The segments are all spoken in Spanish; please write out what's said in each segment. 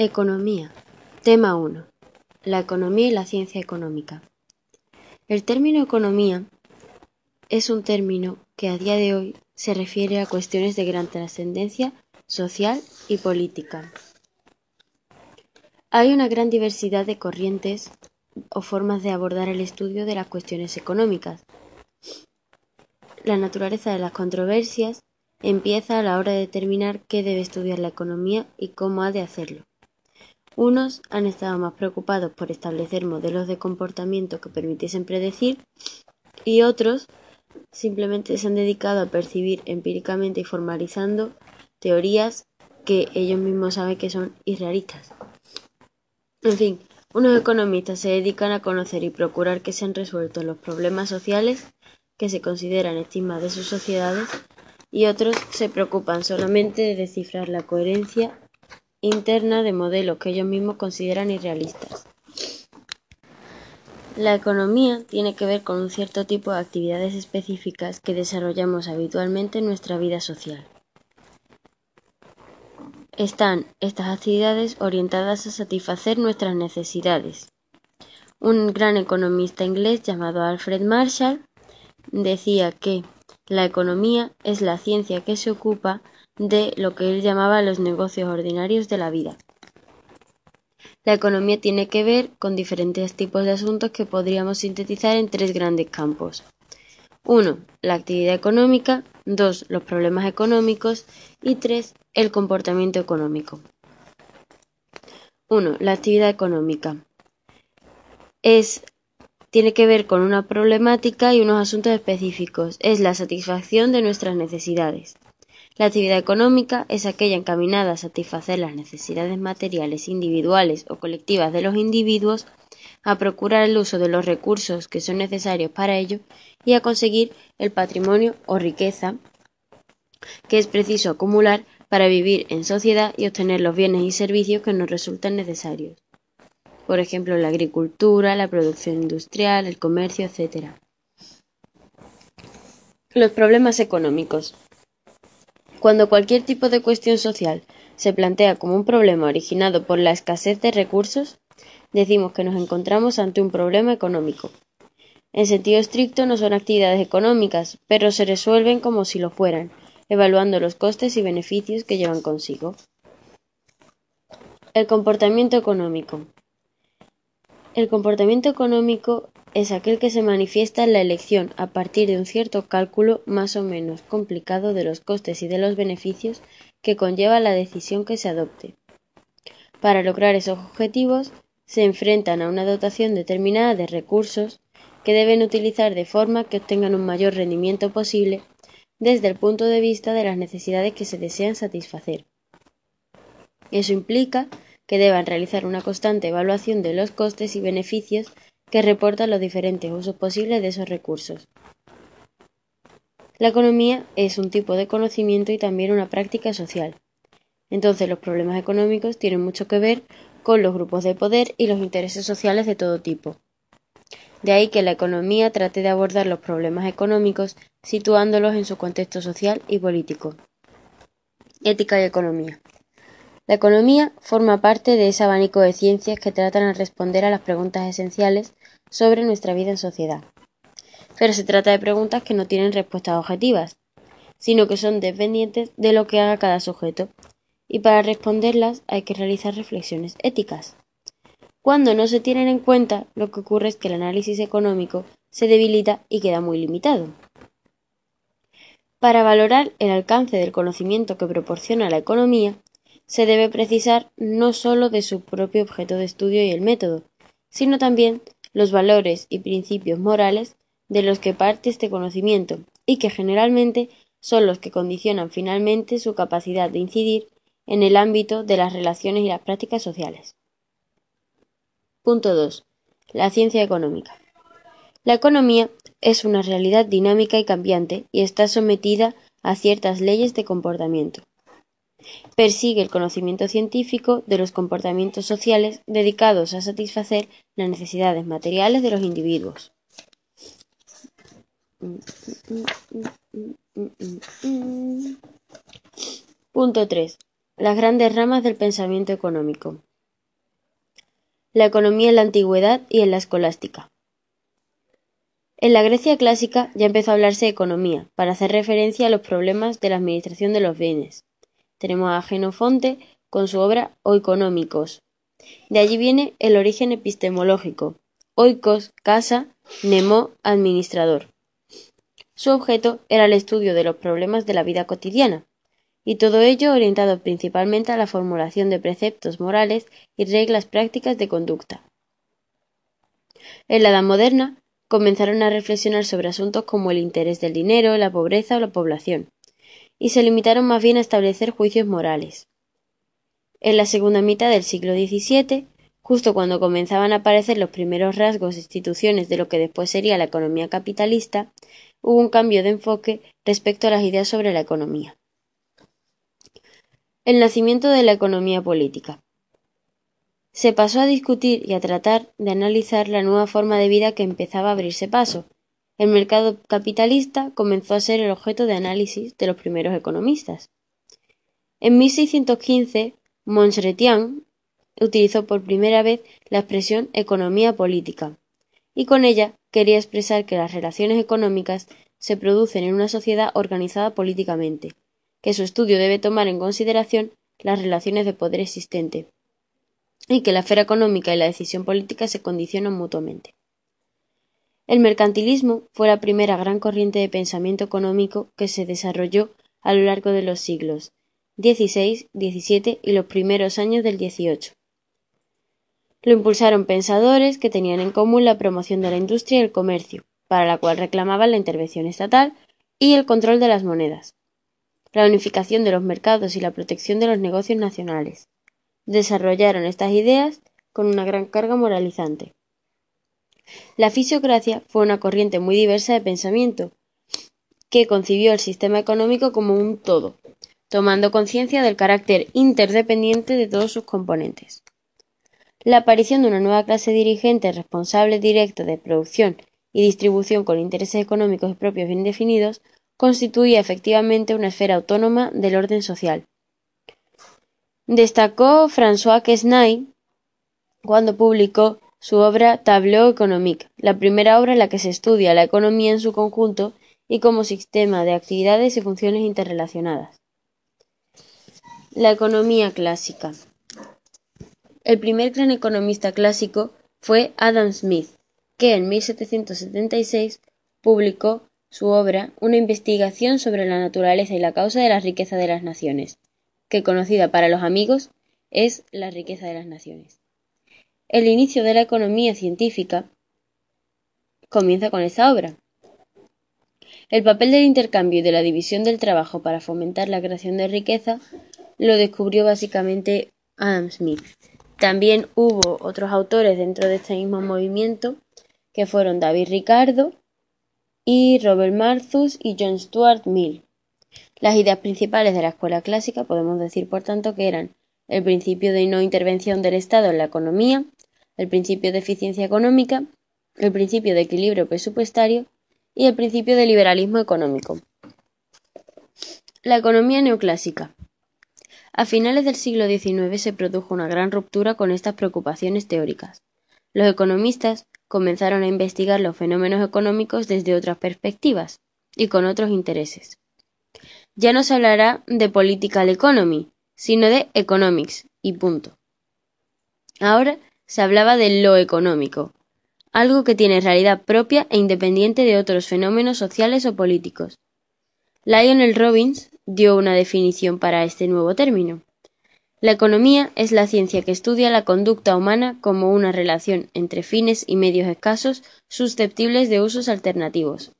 Economía. Tema 1. La economía y la ciencia económica. El término economía es un término que a día de hoy se refiere a cuestiones de gran trascendencia social y política. Hay una gran diversidad de corrientes o formas de abordar el estudio de las cuestiones económicas. La naturaleza de las controversias empieza a la hora de determinar qué debe estudiar la economía y cómo ha de hacerlo. Unos han estado más preocupados por establecer modelos de comportamiento que permitiesen predecir y otros simplemente se han dedicado a percibir empíricamente y formalizando teorías que ellos mismos saben que son irrealistas. En fin, unos economistas se dedican a conocer y procurar que sean resueltos los problemas sociales que se consideran estigmas de sus sociedades y otros se preocupan solamente de descifrar la coherencia interna de modelos que ellos mismos consideran irrealistas. La economía tiene que ver con un cierto tipo de actividades específicas que desarrollamos habitualmente en nuestra vida social. Están estas actividades orientadas a satisfacer nuestras necesidades. Un gran economista inglés llamado Alfred Marshall decía que la economía es la ciencia que se ocupa de lo que él llamaba los negocios ordinarios de la vida. La economía tiene que ver con diferentes tipos de asuntos que podríamos sintetizar en tres grandes campos. 1. La actividad económica, 2. Los problemas económicos y 3. El comportamiento económico. 1. La actividad económica. Es tiene que ver con una problemática y unos asuntos específicos. Es la satisfacción de nuestras necesidades. La actividad económica es aquella encaminada a satisfacer las necesidades materiales individuales o colectivas de los individuos, a procurar el uso de los recursos que son necesarios para ello y a conseguir el patrimonio o riqueza que es preciso acumular para vivir en sociedad y obtener los bienes y servicios que nos resultan necesarios. Por ejemplo, la agricultura, la producción industrial, el comercio, etc. Los problemas económicos. Cuando cualquier tipo de cuestión social se plantea como un problema originado por la escasez de recursos, decimos que nos encontramos ante un problema económico. En sentido estricto no son actividades económicas, pero se resuelven como si lo fueran, evaluando los costes y beneficios que llevan consigo. El comportamiento económico. El comportamiento económico es aquel que se manifiesta en la elección a partir de un cierto cálculo más o menos complicado de los costes y de los beneficios que conlleva la decisión que se adopte. Para lograr esos objetivos, se enfrentan a una dotación determinada de recursos que deben utilizar de forma que obtengan un mayor rendimiento posible desde el punto de vista de las necesidades que se desean satisfacer. Eso implica que deban realizar una constante evaluación de los costes y beneficios que reportan los diferentes usos posibles de esos recursos. La economía es un tipo de conocimiento y también una práctica social. Entonces los problemas económicos tienen mucho que ver con los grupos de poder y los intereses sociales de todo tipo. De ahí que la economía trate de abordar los problemas económicos situándolos en su contexto social y político. Ética y economía. La economía forma parte de ese abanico de ciencias que tratan de responder a las preguntas esenciales sobre nuestra vida en sociedad. Pero se trata de preguntas que no tienen respuestas objetivas, sino que son dependientes de lo que haga cada sujeto, y para responderlas hay que realizar reflexiones éticas. Cuando no se tienen en cuenta, lo que ocurre es que el análisis económico se debilita y queda muy limitado. Para valorar el alcance del conocimiento que proporciona la economía, se debe precisar no sólo de su propio objeto de estudio y el método, sino también los valores y principios morales de los que parte este conocimiento y que generalmente son los que condicionan finalmente su capacidad de incidir en el ámbito de las relaciones y las prácticas sociales. Punto 2. La ciencia económica. La economía es una realidad dinámica y cambiante y está sometida a ciertas leyes de comportamiento. Persigue el conocimiento científico de los comportamientos sociales dedicados a satisfacer las necesidades materiales de los individuos. Punto 3. Las grandes ramas del pensamiento económico. la economía en la antigüedad y en la escolástica. En la Grecia clásica ya empezó a hablarse de economía, para hacer referencia a los problemas de la administración de los bienes. Tenemos a Genofonte con su obra Oeconómicos. De allí viene el origen epistemológico. Oikos, casa, nemo, administrador. Su objeto era el estudio de los problemas de la vida cotidiana, y todo ello orientado principalmente a la formulación de preceptos morales y reglas prácticas de conducta. En la Edad Moderna comenzaron a reflexionar sobre asuntos como el interés del dinero, la pobreza o la población, y se limitaron más bien a establecer juicios morales. En la segunda mitad del siglo XVII, justo cuando comenzaban a aparecer los primeros rasgos e instituciones de lo que después sería la economía capitalista, hubo un cambio de enfoque respecto a las ideas sobre la economía. El nacimiento de la economía política se pasó a discutir y a tratar de analizar la nueva forma de vida que empezaba a abrirse paso. El mercado capitalista comenzó a ser el objeto de análisis de los primeros economistas. En 1615, Montchretian utilizó por primera vez la expresión economía política, y con ella quería expresar que las relaciones económicas se producen en una sociedad organizada políticamente, que su estudio debe tomar en consideración las relaciones de poder existentes, y que la esfera económica y la decisión política se condicionan mutuamente. El mercantilismo fue la primera gran corriente de pensamiento económico que se desarrolló a lo largo de los siglos XVI, XVII y los primeros años del XVIII. Lo impulsaron pensadores que tenían en común la promoción de la industria y el comercio, para la cual reclamaban la intervención estatal y el control de las monedas, la unificación de los mercados y la protección de los negocios nacionales desarrollaron estas ideas con una gran carga moralizante. La fisiocracia fue una corriente muy diversa de pensamiento, que concibió el sistema económico como un todo, tomando conciencia del carácter interdependiente de todos sus componentes. La aparición de una nueva clase dirigente responsable directa de producción y distribución con intereses económicos propios bien definidos constituía efectivamente una esfera autónoma del orden social, Destacó François Quesnay cuando publicó su obra Tableau économique, la primera obra en la que se estudia la economía en su conjunto y como sistema de actividades y funciones interrelacionadas. La economía clásica. El primer gran economista clásico fue Adam Smith, que en 1776 publicó su obra Una investigación sobre la naturaleza y la causa de la riqueza de las naciones, que conocida para los amigos es la riqueza de las naciones. El inicio de la economía científica comienza con esta obra. El papel del intercambio y de la división del trabajo para fomentar la creación de riqueza lo descubrió básicamente Adam Smith. También hubo otros autores dentro de este mismo movimiento que fueron David Ricardo y Robert Malthus y John Stuart Mill. Las ideas principales de la escuela clásica podemos decir, por tanto, que eran el principio de no intervención del Estado en la economía, el principio de eficiencia económica, el principio de equilibrio presupuestario y el principio de liberalismo económico. La economía neoclásica. A finales del siglo XIX se produjo una gran ruptura con estas preocupaciones teóricas. Los economistas comenzaron a investigar los fenómenos económicos desde otras perspectivas y con otros intereses. Ya no se hablará de political economy, sino de economics, y punto. Ahora se hablaba de lo económico, algo que tiene realidad propia e independiente de otros fenómenos sociales o políticos. Lionel Robbins dio una definición para este nuevo término. La economía es la ciencia que estudia la conducta humana como una relación entre fines y medios escasos susceptibles de usos alternativos.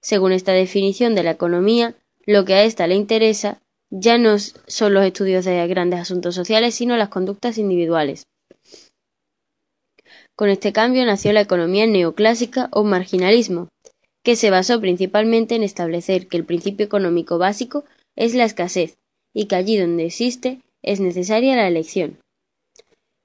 Según esta definición de la economía, lo que a ésta le interesa ya no son los estudios de grandes asuntos sociales, sino las conductas individuales. Con este cambio nació la economía neoclásica o marginalismo, que se basó principalmente en establecer que el principio económico básico es la escasez y que allí donde existe es necesaria la elección.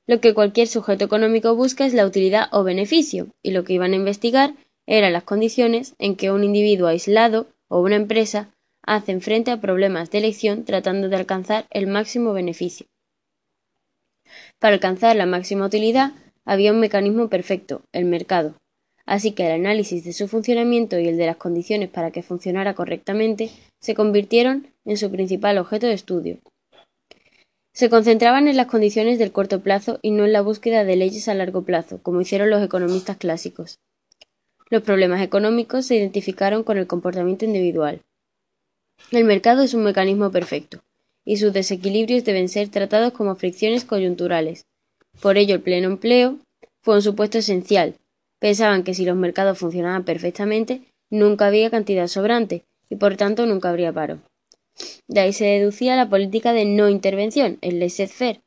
Lo que cualquier sujeto económico busca es la utilidad o beneficio, y lo que iban a investigar eran las condiciones en que un individuo aislado o una empresa hacen frente a problemas de elección tratando de alcanzar el máximo beneficio. Para alcanzar la máxima utilidad había un mecanismo perfecto, el mercado, así que el análisis de su funcionamiento y el de las condiciones para que funcionara correctamente se convirtieron en su principal objeto de estudio. Se concentraban en las condiciones del corto plazo y no en la búsqueda de leyes a largo plazo, como hicieron los economistas clásicos. Los problemas económicos se identificaron con el comportamiento individual. El mercado es un mecanismo perfecto, y sus desequilibrios deben ser tratados como fricciones coyunturales. Por ello, el pleno empleo fue un supuesto esencial, Pensaban que si los mercados funcionaban perfectamente, nunca había cantidad sobrante y por tanto nunca habría paro. De ahí se deducía la política de no intervención, el laissez-faire.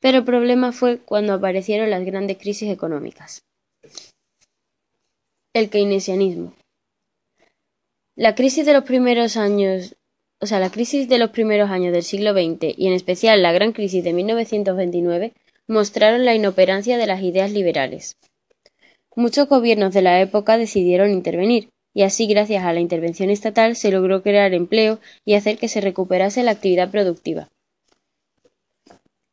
Pero el problema fue cuando aparecieron las grandes crisis económicas. El keynesianismo. La crisis de los primeros años, o sea, la crisis de los primeros años del siglo XX y en especial la gran crisis de 1929 mostraron la inoperancia de las ideas liberales. Muchos gobiernos de la época decidieron intervenir, y así gracias a la intervención estatal se logró crear empleo y hacer que se recuperase la actividad productiva.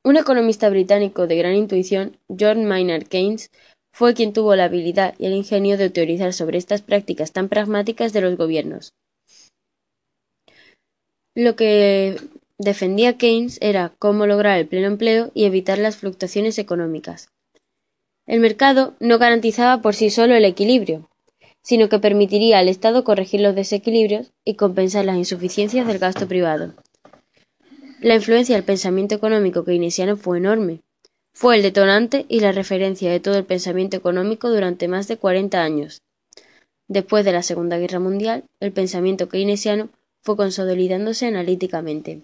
Un economista británico de gran intuición, John Maynard Keynes, fue quien tuvo la habilidad y el ingenio de teorizar sobre estas prácticas tan pragmáticas de los gobiernos. Lo que defendía Keynes era cómo lograr el pleno empleo y evitar las fluctuaciones económicas. El mercado no garantizaba por sí solo el equilibrio, sino que permitiría al Estado corregir los desequilibrios y compensar las insuficiencias del gasto privado. La influencia del pensamiento económico keynesiano fue enorme. Fue el detonante y la referencia de todo el pensamiento económico durante más de cuarenta años. Después de la Segunda Guerra Mundial, el pensamiento keynesiano fue consolidándose analíticamente.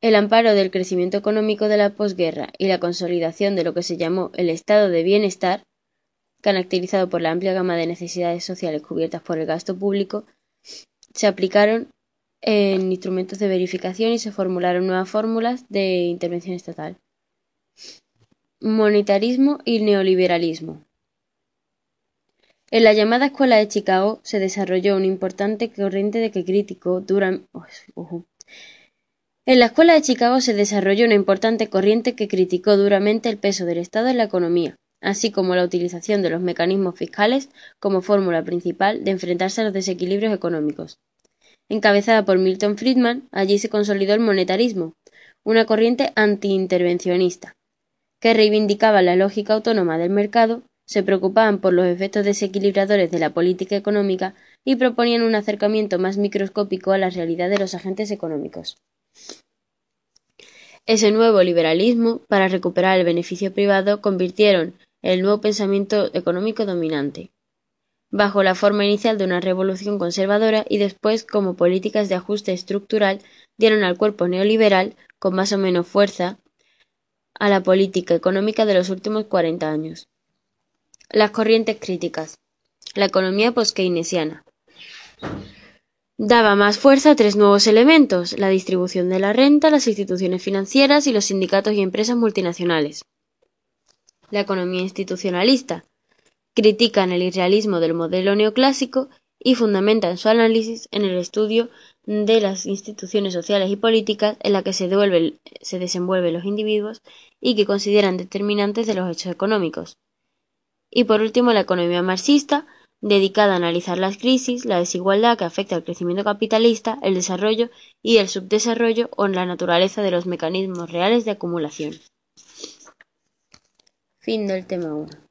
El amparo del crecimiento económico de la posguerra y la consolidación de lo que se llamó el estado de bienestar, caracterizado por la amplia gama de necesidades sociales cubiertas por el gasto público, se aplicaron en instrumentos de verificación y se formularon nuevas fórmulas de intervención estatal. Monetarismo y neoliberalismo. En la llamada Escuela de Chicago se desarrolló una importante corriente de que criticó Durham, en la Escuela de Chicago se desarrolló una importante corriente que criticó duramente el peso del Estado en la economía, así como la utilización de los mecanismos fiscales como fórmula principal de enfrentarse a los desequilibrios económicos. Encabezada por Milton Friedman, allí se consolidó el monetarismo, una corriente antiintervencionista, que reivindicaba la lógica autónoma del mercado, se preocupaban por los efectos desequilibradores de la política económica y proponían un acercamiento más microscópico a la realidad de los agentes económicos. Ese nuevo liberalismo, para recuperar el beneficio privado, convirtieron el nuevo pensamiento económico dominante, bajo la forma inicial de una revolución conservadora y después como políticas de ajuste estructural dieron al cuerpo neoliberal, con más o menos fuerza, a la política económica de los últimos cuarenta años. Las corrientes críticas. La economía post-keynesiana daba más fuerza a tres nuevos elementos: la distribución de la renta, las instituciones financieras y los sindicatos y empresas multinacionales. La economía institucionalista critican el irrealismo del modelo neoclásico y fundamentan su análisis en el estudio de las instituciones sociales y políticas en las que se, se desenvuelven los individuos y que consideran determinantes de los hechos económicos. Y por último, la economía marxista dedicada a analizar las crisis, la desigualdad que afecta al crecimiento capitalista, el desarrollo y el subdesarrollo o la naturaleza de los mecanismos reales de acumulación. Fin del tema 1.